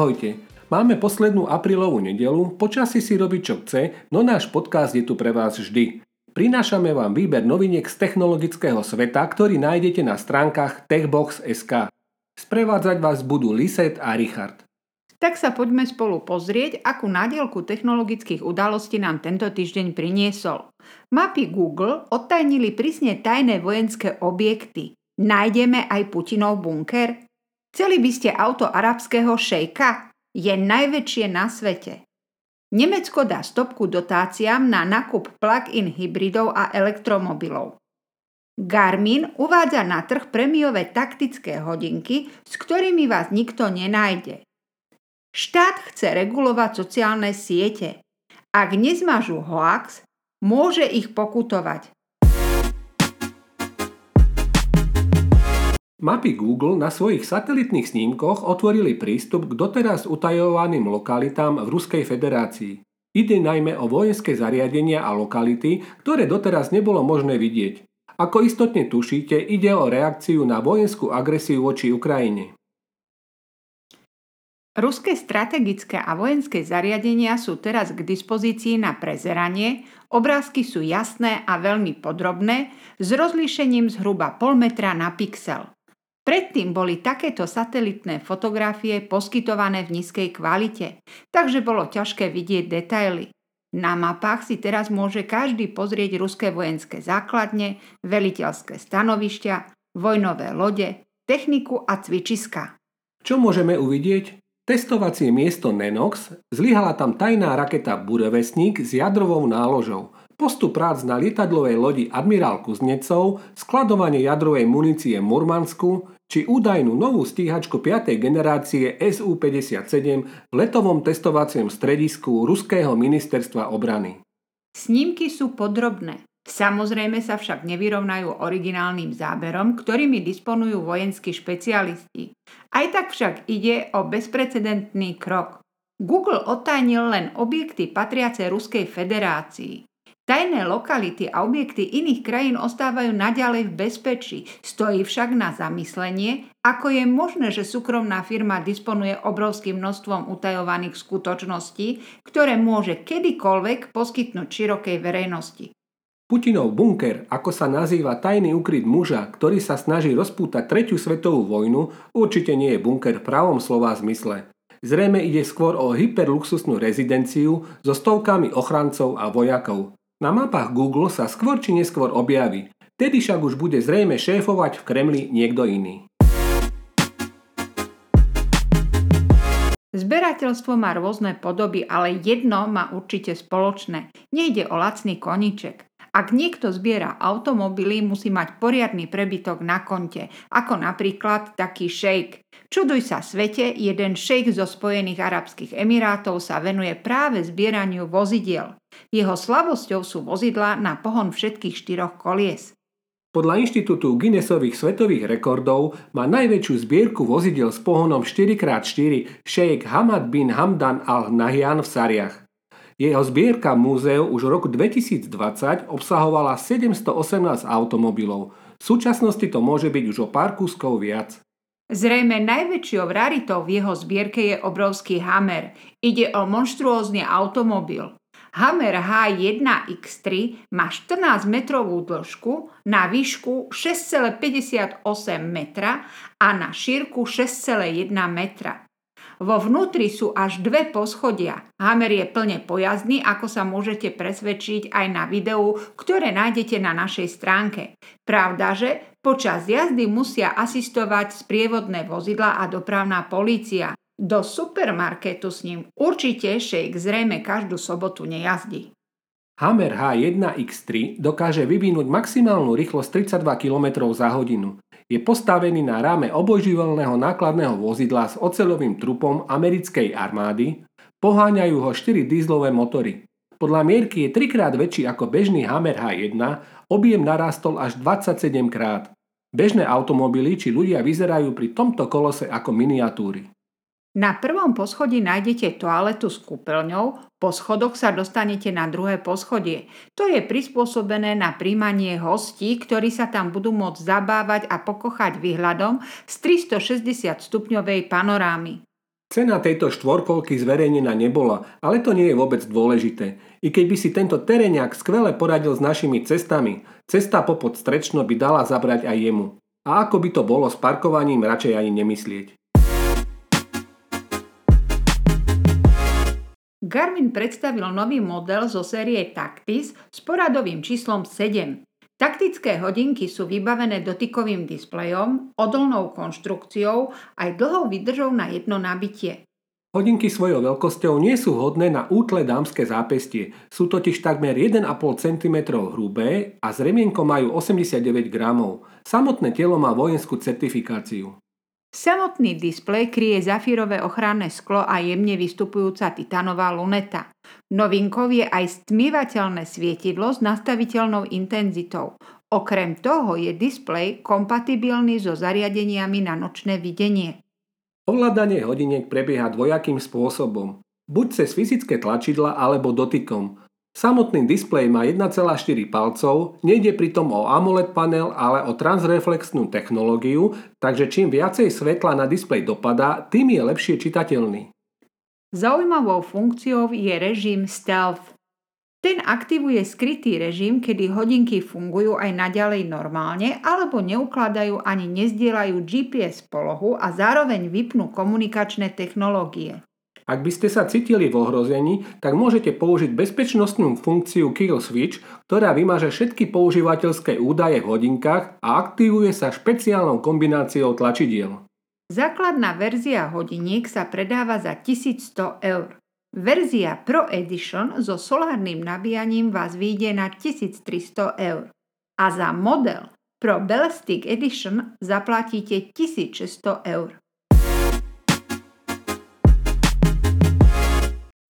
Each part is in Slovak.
Ahojte. Máme poslednú aprílovú nedelu, počasí si robiť čo chce, no náš podcast je tu pre vás vždy. Prinášame vám výber noviniek z technologického sveta, ktorý nájdete na stránkach techbox.sk. Sprevádzať vás budú Liset a Richard. Tak sa poďme spolu pozrieť, akú nádielku technologických udalostí nám tento týždeň priniesol. Mapy Google odtajnili prísne tajné vojenské objekty. Nájdeme aj Putinov bunker? Chceli by ste auto arabského šejka? Je najväčšie na svete. Nemecko dá stopku dotáciám na nakup plug-in hybridov a elektromobilov. Garmin uvádza na trh premiové taktické hodinky, s ktorými vás nikto nenájde. Štát chce regulovať sociálne siete. Ak nezmažú hoax, môže ich pokutovať. Mapy Google na svojich satelitných snímkoch otvorili prístup k doteraz utajovaným lokalitám v Ruskej federácii. Ide najmä o vojenské zariadenia a lokality, ktoré doteraz nebolo možné vidieť. Ako istotne tušíte, ide o reakciu na vojenskú agresiu voči Ukrajine. Ruské strategické a vojenské zariadenia sú teraz k dispozícii na prezeranie, obrázky sú jasné a veľmi podrobné, s rozlíšením zhruba pol metra na pixel. Predtým boli takéto satelitné fotografie poskytované v nízkej kvalite, takže bolo ťažké vidieť detaily. Na mapách si teraz môže každý pozrieť ruské vojenské základne, veliteľské stanovišťa, vojnové lode, techniku a cvičiska. Čo môžeme uvidieť? Testovacie miesto Nenox zlyhala tam tajná raketa Burevesník s jadrovou náložou. Postup prác na lietadlovej lodi Admirál Kuznecov, skladovanie jadrovej munície v Murmansku či údajnú novú stíhačku 5. generácie SU-57 v letovom testovaciem stredisku Ruského ministerstva obrany. Snímky sú podrobné. Samozrejme sa však nevyrovnajú originálnym záberom, ktorými disponujú vojenskí špecialisti. Aj tak však ide o bezprecedentný krok. Google otajnil len objekty patriace Ruskej federácii. Tajné lokality a objekty iných krajín ostávajú naďalej v bezpečí. Stojí však na zamyslenie, ako je možné, že súkromná firma disponuje obrovským množstvom utajovaných skutočností, ktoré môže kedykoľvek poskytnúť širokej verejnosti. Putinov bunker, ako sa nazýva tajný ukryt muža, ktorý sa snaží rozpútať tretiu svetovú vojnu, určite nie je bunker v pravom slova zmysle. Zrejme ide skôr o hyperluxusnú rezidenciu so stovkami ochrancov a vojakov. Na mapách Google sa skôr či neskôr objaví, tedy však už bude zrejme šéfovať v Kremli niekto iný. Zberateľstvo má rôzne podoby, ale jedno má určite spoločné. Nejde o lacný koniček. Ak niekto zbiera automobily, musí mať poriadny prebytok na konte, ako napríklad taký šejk. Čuduj sa svete, jeden šejk zo Spojených Arabských Emirátov sa venuje práve zbieraniu vozidiel. Jeho slabosťou sú vozidla na pohon všetkých štyroch kolies. Podľa Inštitútu Guinnessových svetových rekordov má najväčšiu zbierku vozidel s pohonom 4x4 šejk Hamad bin Hamdan al-Nahyan v Sariach. Jeho zbierka múzeu už v roku 2020 obsahovala 718 automobilov. V súčasnosti to môže byť už o pár kúskov viac. Zrejme najväčšou raritou v jeho zbierke je obrovský Hammer. Ide o monštruózny automobil. Hammer H1X3 má 14 metrovú dĺžku na výšku 6,58 metra a na šírku 6,1 metra. Vo vnútri sú až dve poschodia. Hammer je plne pojazdný, ako sa môžete presvedčiť aj na videu, ktoré nájdete na našej stránke. Pravda, že počas jazdy musia asistovať sprievodné vozidla a dopravná polícia. Do supermarketu s ním určite šejk zrejme každú sobotu nejazdí. Hammer H1X3 dokáže vyvinúť maximálnu rýchlosť 32 km za hodinu. Je postavený na ráme obojživelného nákladného vozidla s oceľovým trupom americkej armády, poháňajú ho 4 dízlové motory. Podľa mierky je trikrát väčší ako bežný Hammer H1, objem narastol až 27 krát. Bežné automobily či ľudia vyzerajú pri tomto kolose ako miniatúry. Na prvom poschodí nájdete toaletu s kúpeľňou, po schodoch sa dostanete na druhé poschodie. To je prispôsobené na príjmanie hostí, ktorí sa tam budú môcť zabávať a pokochať výhľadom z 360 stupňovej panorámy. Cena tejto štvorkolky zverejnená nebola, ale to nie je vôbec dôležité. I keď by si tento teréňak skvele poradil s našimi cestami, cesta popod Strečno by dala zabrať aj jemu. A ako by to bolo s parkovaním, radšej ani nemyslieť. Garmin predstavil nový model zo série Tactis s poradovým číslom 7. Taktické hodinky sú vybavené dotykovým displejom, odolnou konštrukciou aj dlhou vydržou na jedno nabitie. Hodinky svojou veľkosťou nie sú hodné na útle dámske zápestie, sú totiž takmer 1,5 cm hrubé a z remienkom majú 89 gramov. Samotné telo má vojenskú certifikáciu. Samotný displej kryje zafírové ochranné sklo a jemne vystupujúca titanová luneta. Novinkou je aj stmývateľné svietidlo s nastaviteľnou intenzitou. Okrem toho je displej kompatibilný so zariadeniami na nočné videnie. Ovládanie hodiniek prebieha dvojakým spôsobom. Buď cez fyzické tlačidla alebo dotykom. Samotný displej má 1,4 palcov, nejde pritom o AMOLED panel, ale o transreflexnú technológiu, takže čím viacej svetla na displej dopadá, tým je lepšie čitateľný. Zaujímavou funkciou je režim Stealth. Ten aktivuje skrytý režim, kedy hodinky fungujú aj naďalej normálne alebo neukladajú ani nezdielajú GPS polohu a zároveň vypnú komunikačné technológie. Ak by ste sa cítili v ohrození, tak môžete použiť bezpečnostnú funkciu Kill Switch, ktorá vymaže všetky používateľské údaje v hodinkách a aktivuje sa špeciálnou kombináciou tlačidiel. Základná verzia hodiniek sa predáva za 1100 eur. Verzia Pro Edition so solárnym nabíjaním vás vyjde na 1300 eur. A za model Pro Ballistic Edition zaplatíte 1600 eur.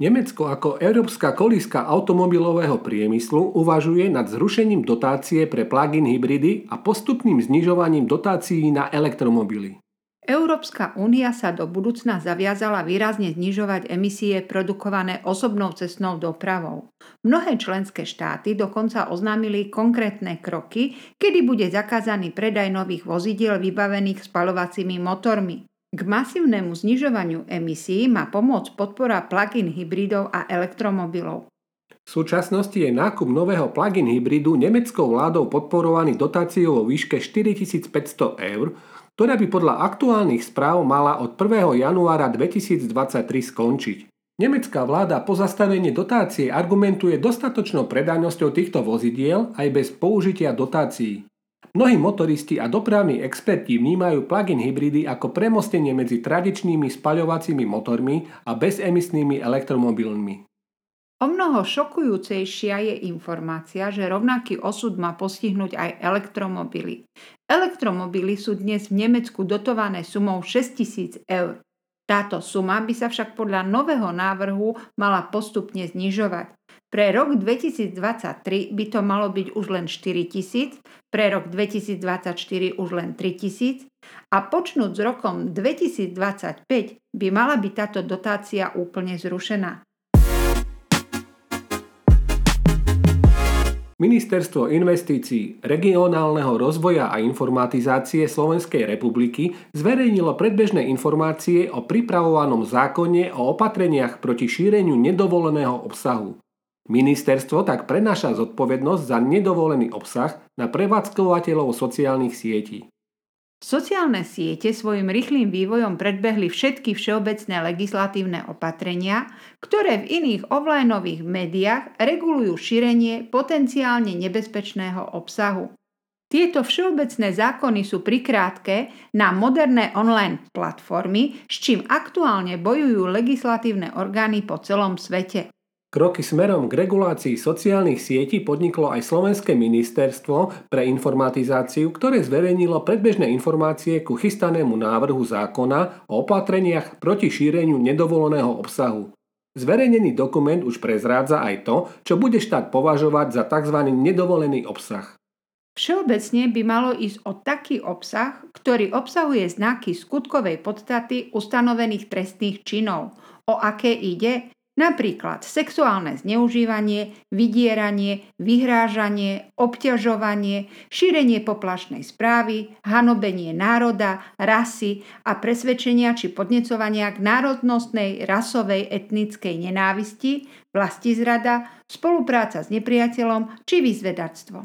Nemecko ako európska kolíska automobilového priemyslu uvažuje nad zrušením dotácie pre plug-in hybridy a postupným znižovaním dotácií na elektromobily. Európska únia sa do budúcna zaviazala výrazne znižovať emisie produkované osobnou cestnou dopravou. Mnohé členské štáty dokonca oznámili konkrétne kroky, kedy bude zakázaný predaj nových vozidiel vybavených spalovacími motormi. K masívnemu znižovaniu emisí má pomôcť podpora plug-in hybridov a elektromobilov. V súčasnosti je nákup nového plug-in hybridu nemeckou vládou podporovaný dotáciou vo výške 4500 eur, ktorá by podľa aktuálnych správ mala od 1. januára 2023 skončiť. Nemecká vláda po zastavení dotácie argumentuje dostatočnou predajnosťou týchto vozidiel aj bez použitia dotácií. Mnohí motoristi a dopravní experti vnímajú plug-in hybridy ako premostenie medzi tradičnými spaľovacími motormi a bezemisnými elektromobilmi. O mnoho šokujúcejšia je informácia, že rovnaký osud má postihnúť aj elektromobily. Elektromobily sú dnes v Nemecku dotované sumou 6000 eur. Táto suma by sa však podľa nového návrhu mala postupne znižovať. Pre rok 2023 by to malo byť už len 4 tisíc, pre rok 2024 už len 3 tisíc a počnúť s rokom 2025 by mala byť táto dotácia úplne zrušená. Ministerstvo investícií, regionálneho rozvoja a informatizácie Slovenskej republiky zverejnilo predbežné informácie o pripravovanom zákone o opatreniach proti šíreniu nedovoleného obsahu. Ministerstvo tak prenáša zodpovednosť za nedovolený obsah na prevádzkovateľov sociálnych sietí. Sociálne siete svojim rýchlým vývojom predbehli všetky všeobecné legislatívne opatrenia, ktoré v iných offlineových médiách regulujú šírenie potenciálne nebezpečného obsahu. Tieto všeobecné zákony sú prikrátke na moderné online platformy, s čím aktuálne bojujú legislatívne orgány po celom svete. Kroky smerom k regulácii sociálnych sietí podniklo aj Slovenské ministerstvo pre informatizáciu, ktoré zverejnilo predbežné informácie ku chystanému návrhu zákona o opatreniach proti šíreniu nedovoleného obsahu. Zverejnený dokument už prezrádza aj to, čo bude štát považovať za tzv. nedovolený obsah. Všeobecne by malo ísť o taký obsah, ktorý obsahuje znaky skutkovej podstaty ustanovených trestných činov. O aké ide? Napríklad sexuálne zneužívanie, vydieranie, vyhrážanie, obťažovanie, šírenie poplašnej správy, hanobenie národa, rasy a presvedčenia či podnecovania k národnostnej, rasovej, etnickej nenávisti, vlastizrada, spolupráca s nepriateľom či vyzvedactvo.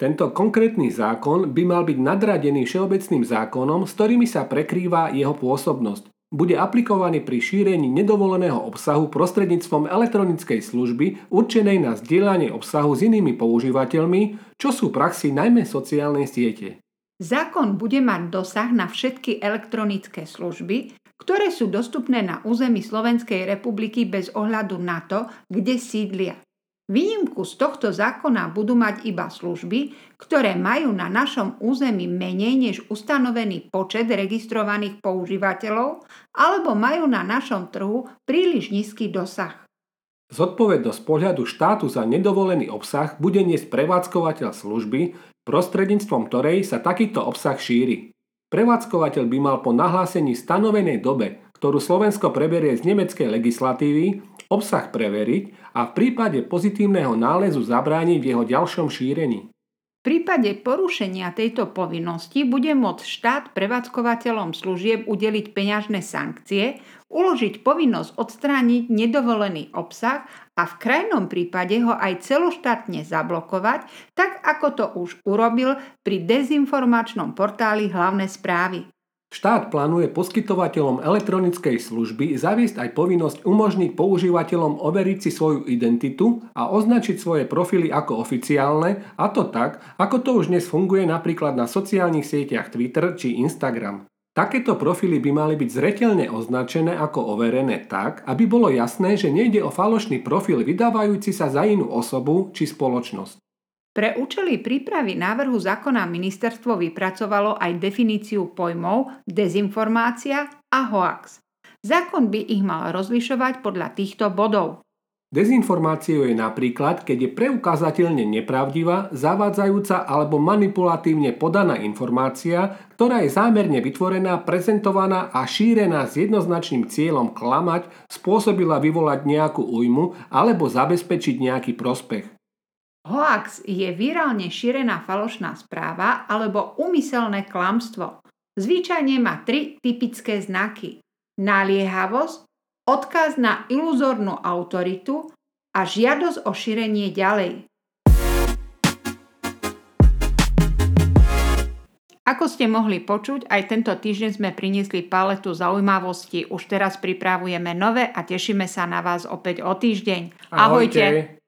Tento konkrétny zákon by mal byť nadradený všeobecným zákonom, s ktorými sa prekrýva jeho pôsobnosť bude aplikovaný pri šírení nedovoleného obsahu prostredníctvom elektronickej služby určenej na zdieľanie obsahu s inými používateľmi, čo sú praxi najmä sociálnej siete. Zákon bude mať dosah na všetky elektronické služby, ktoré sú dostupné na území Slovenskej republiky bez ohľadu na to, kde sídlia. Výnimku z tohto zákona budú mať iba služby, ktoré majú na našom území menej než ustanovený počet registrovaných používateľov alebo majú na našom trhu príliš nízky dosah. Zodpovednosť pohľadu štátu za nedovolený obsah bude niesť prevádzkovateľ služby, prostredníctvom ktorej sa takýto obsah šíri. Prevádzkovateľ by mal po nahlásení stanovenej dobe, ktorú Slovensko preberie z nemeckej legislatívy, obsah preveriť a v prípade pozitívneho nálezu zabrániť v jeho ďalšom šírení. V prípade porušenia tejto povinnosti bude môcť štát prevádzkovateľom služieb udeliť peňažné sankcie, uložiť povinnosť odstrániť nedovolený obsah a v krajnom prípade ho aj celoštátne zablokovať, tak ako to už urobil pri dezinformačnom portáli hlavné správy. Štát plánuje poskytovateľom elektronickej služby zaviesť aj povinnosť umožniť používateľom overiť si svoju identitu a označiť svoje profily ako oficiálne, a to tak, ako to už dnes funguje napríklad na sociálnych sieťach Twitter či Instagram. Takéto profily by mali byť zreteľne označené ako overené tak, aby bolo jasné, že nejde o falošný profil vydávajúci sa za inú osobu či spoločnosť. Pre účely prípravy návrhu zákona ministerstvo vypracovalo aj definíciu pojmov dezinformácia a hoax. Zákon by ich mal rozlišovať podľa týchto bodov. Dezinformáciou je napríklad, keď je preukázateľne nepravdivá, zavádzajúca alebo manipulatívne podaná informácia, ktorá je zámerne vytvorená, prezentovaná a šírená s jednoznačným cieľom klamať, spôsobila vyvolať nejakú újmu alebo zabezpečiť nejaký prospech. Hoax je virálne šírená falošná správa alebo umyselné klamstvo. Zvyčajne má tri typické znaky. Naliehavosť, odkaz na iluzórnu autoritu a žiadosť o šírenie ďalej. Ako ste mohli počuť, aj tento týždeň sme priniesli paletu zaujímavosti. Už teraz pripravujeme nové a tešíme sa na vás opäť o týždeň. Ahojte. Ahojte.